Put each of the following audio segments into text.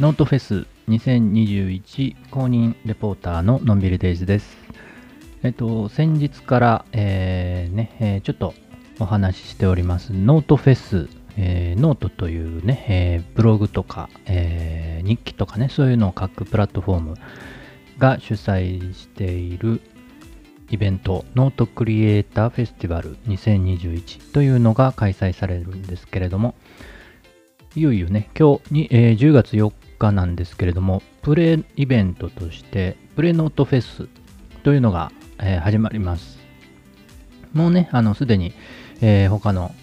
ノートフェス2021公認レポーターののんびりデイズです。えっと、先日から、えーね、えーちょっとお話ししておりますノートフェス、えーノートというね、えーブログとか、えー日記とかね、そういうのを書くプラットフォームが主催しているイベント、ノートクリエイターフェスティバル2021というのが開催されるんですけれども、いよいよね、今日に、えー10月4日なんですけれども、プレイベントとして、プレノートフェスというのが、えー始まります。もうね、あの、すでに、えー他の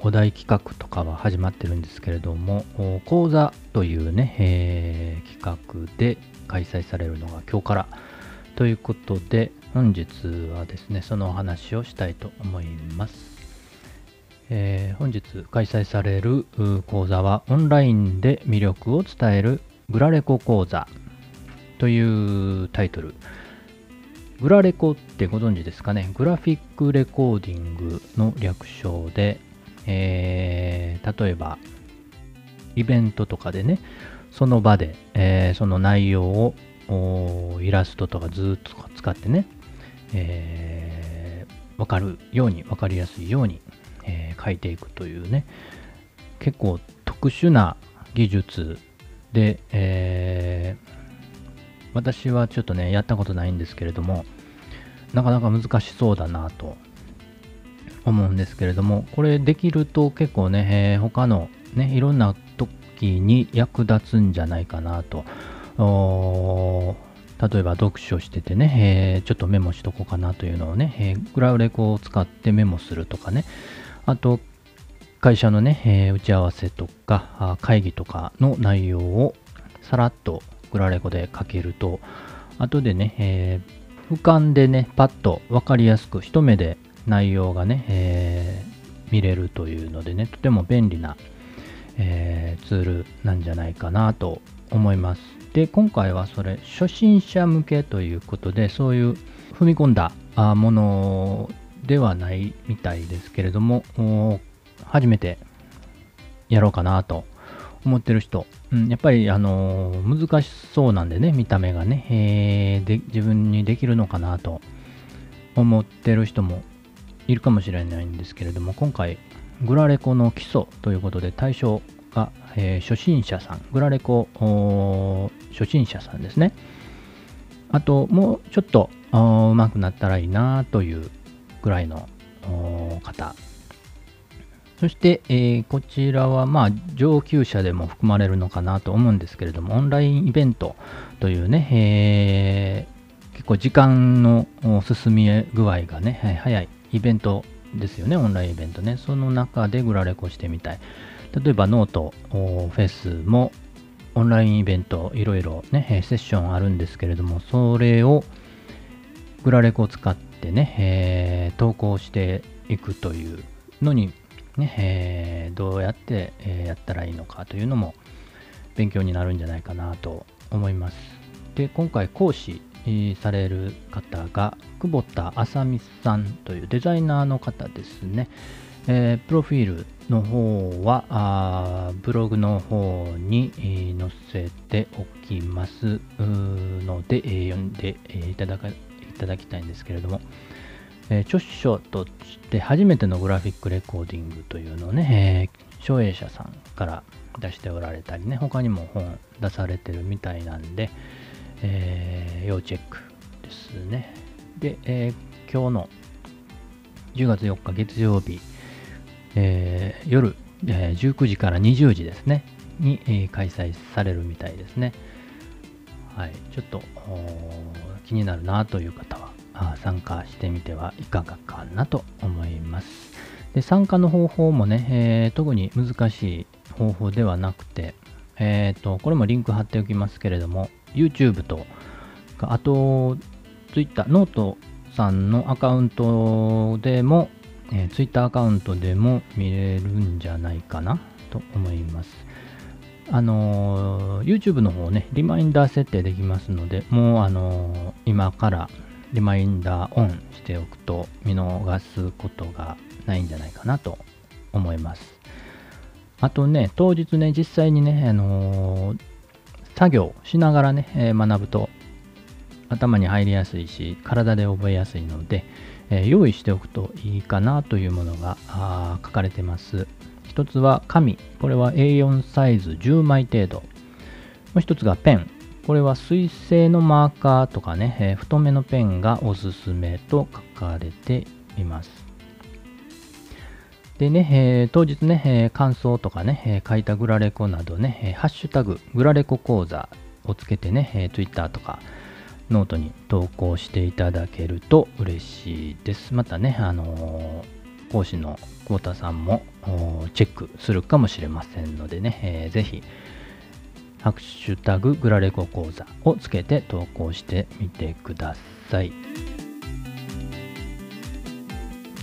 お題企画とかは始まってるんですけれども、講座というね、え企画で開催されるのが今日からということで、本日はですね、そのお話をしたいと思います。えー本日開催される講座はオンラインで魅力を伝えるグラレコ講座というタイトルグラレコってご存知ですかね？グラフィックレコーディングの略称で、えー例えばイベントとかでねその場で、えーその内容をイラストとか図と使ってね、えーわかるようにわかりやすいようにえー書いていくというね結構特殊な技術で、えー私はちょっとねやったことないんですけれどもなかなか難しそうだなと思うんですけれどもこれできると結構ね、えー他のねいろんな時に役立つんじゃないかなと例えば読書しててね、えーちょっとメモしとこうかなというのをね、えーグラウレコを使ってメモするとかね、あと会社のね、えー打ち合わせとか会議とかの内容をさらっとグラレコで書けると、後でね、えー俯瞰でね、パッと分かりやすく一目で内容がね、えー見れるというのでね、とても便利な、えーツールなんじゃないかなと思います。で、今回はそれ、初心者向けということで、そういう踏み込んだものではないみたいですけれども、初めてやろうかなと思ってる人、うん、やっぱり、あの難しそうなんでね、見た目がね、えーで、自分にできるのかなと思ってる人もいるかもしれないんですけれども、今回、グラレコの基礎ということで、対象が、えー初心者さん、グラレコ初心者さんですね。あと、もうちょっとあー上手くなったらいいなというぐらいの方。そして、えーこちらは、まあ、上級者でも含まれるのかなと思うんですけれども、オンラインイベントというね、えー結構時間の進み具合がね、はい早いイベントですよね、オンラインイベントね。その中でグラレコしてみたい。例えばノートフェスもオンラインイベントいろいろね、セッションあるんですけれども、それをグラレコを使ってね、えー投稿していくというのに、ねえーどうやって、えやったらいいのかというのも勉強になるんじゃないかなと思います。で、今回講師される方が久保田あさみさんというデザイナーの方ですね。えープロフィールの方はあブログの方に、えー載せておきますので、えー読んで、えいただかいただきたいんですけれども、え著書として初めてのグラフィックレコーディングというのをね、えー者さんから出しておられたりね、他にも本出されてるみたいなんで、え要チェックですね。で、え今日の10月4日月曜日、えー夜、えー19時から20時ですね、に、えー開催されるみたいですね。はい、ちょっと気になるなという方はあ参加してみてはいかがかなと思います。で参加の方法もね、え特に難しい方法ではなくて、えーと、これもリンク貼っておきますけれども、YouTube と、あと、Twitter、 note さんのアカウントでも、えー Twitter アカウントでも見れるんじゃないかなと思います。あのー YouTube の方ね、リマインダー設定できますので、もう、あのー今からリマインダーオンしておくと見逃すことがないんじゃないかなと思います。あとね、当日ね、実際にね、あのー作業しながらね、え学ぶと頭に入りやすいし、体で覚えやすいので、えー用意しておくといいかなというものが書かれてます。一つは紙、これは A4 サイズ10枚程度。もう一つがペン、これは水性のマーカーとかね、えー太めのペンがおすすめと書かれています。でね、えー当日ね、えー感想とかね、え書いたグラレコなどね、えハッシュタグ、グラレコ講座をつけてね、え Twitter とかノートに投稿していただけると嬉しいです。またね、あのー講師の久保田さんもチェックするかもしれませんのでね、えーぜひ、ハッシュタググラレコ講座をつけて投稿してみてください。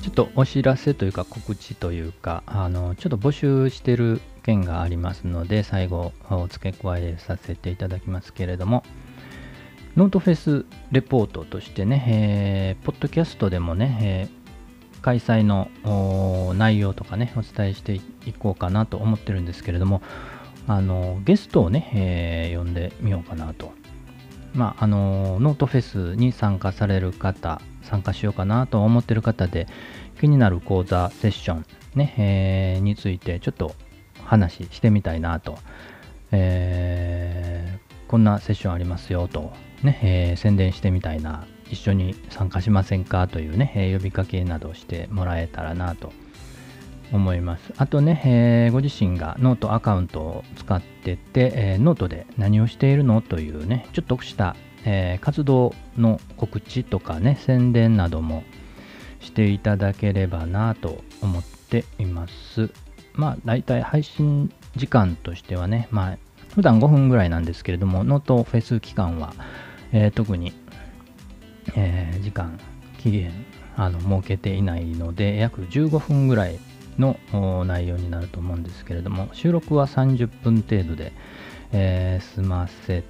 ちょっとお知らせというか告知というか、あの、ちょっと募集してる件がありますので、最後付け加えさせていただきますけれども、ノートフェスレポートとしてね、えーポッドキャストでもね、えー開催の内容とかね、お伝えしていこうかなと思ってるんですけれども、あの、ゲストをね、えー呼んでみようかなと。まあ、あのノートフェスに参加される方、参加しようかなと思ってる方で、気になる講座、セッション、ね、えーについてちょっと話してみたいなと、えーこんなセッションありますよと、ね、えー宣伝してみたいな、一緒に参加しませんか？というね、え呼びかけなどしてもらえたらなと思います。あとね、えーご自身がノートアカウントを使ってて、えーノートで何をしているの？というね、ちょっとした、えー活動の告知とかね、宣伝などもしていただければなと思っています。まあ、大体配信時間としてはね、まあ、普段5分ぐらいなんですけれども、ノートフェス期間は、えー特に、えー時間、期限、あの設けていないので、約15分ぐらいの内容になると思うんですけれども、収録は30分程度で、えー済ませ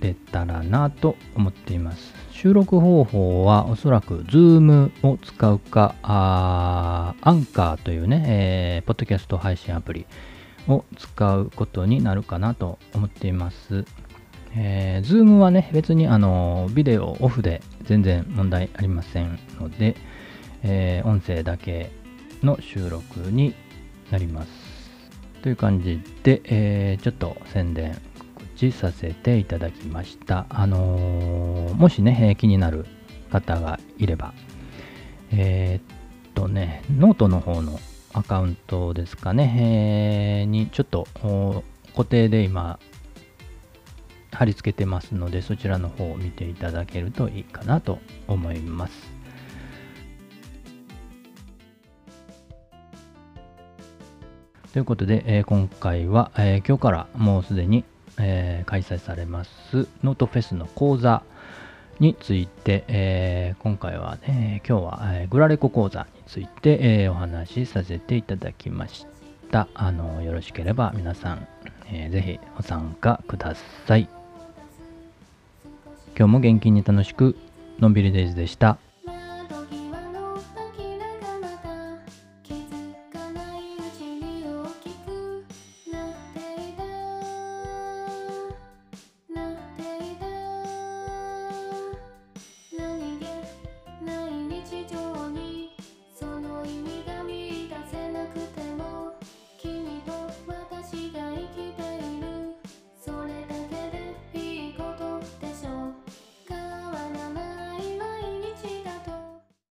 れたらなと思っています。収録方法はおそらく Zoom を使うか、アンカーというね、えーポッドキャスト配信アプリを使うことになるかなと思っています。えー、Zoom はね、別にあのビデオオフで全然問題ありませんので、えー音声だけの収録になります。という感じで、えーちょっと宣伝、告知させていただきました。あのーもしね、気になる方がいれば、えーっとね、ノートの方のアカウントですかね、えーにちょっと固定で今、貼り付けてますので、そちらの方を見ていただけるといいかなと思います。ということで、えー今回は、えー今日からもうすでに、えー開催されますノートフェスの講座について、えー今回はね、今日は、えーグラレコ講座について、えーお話しさせていただきました。あのよろしければ皆さん、えーぜひご参加ください。今日も元気に楽しくのんびりデイズでした。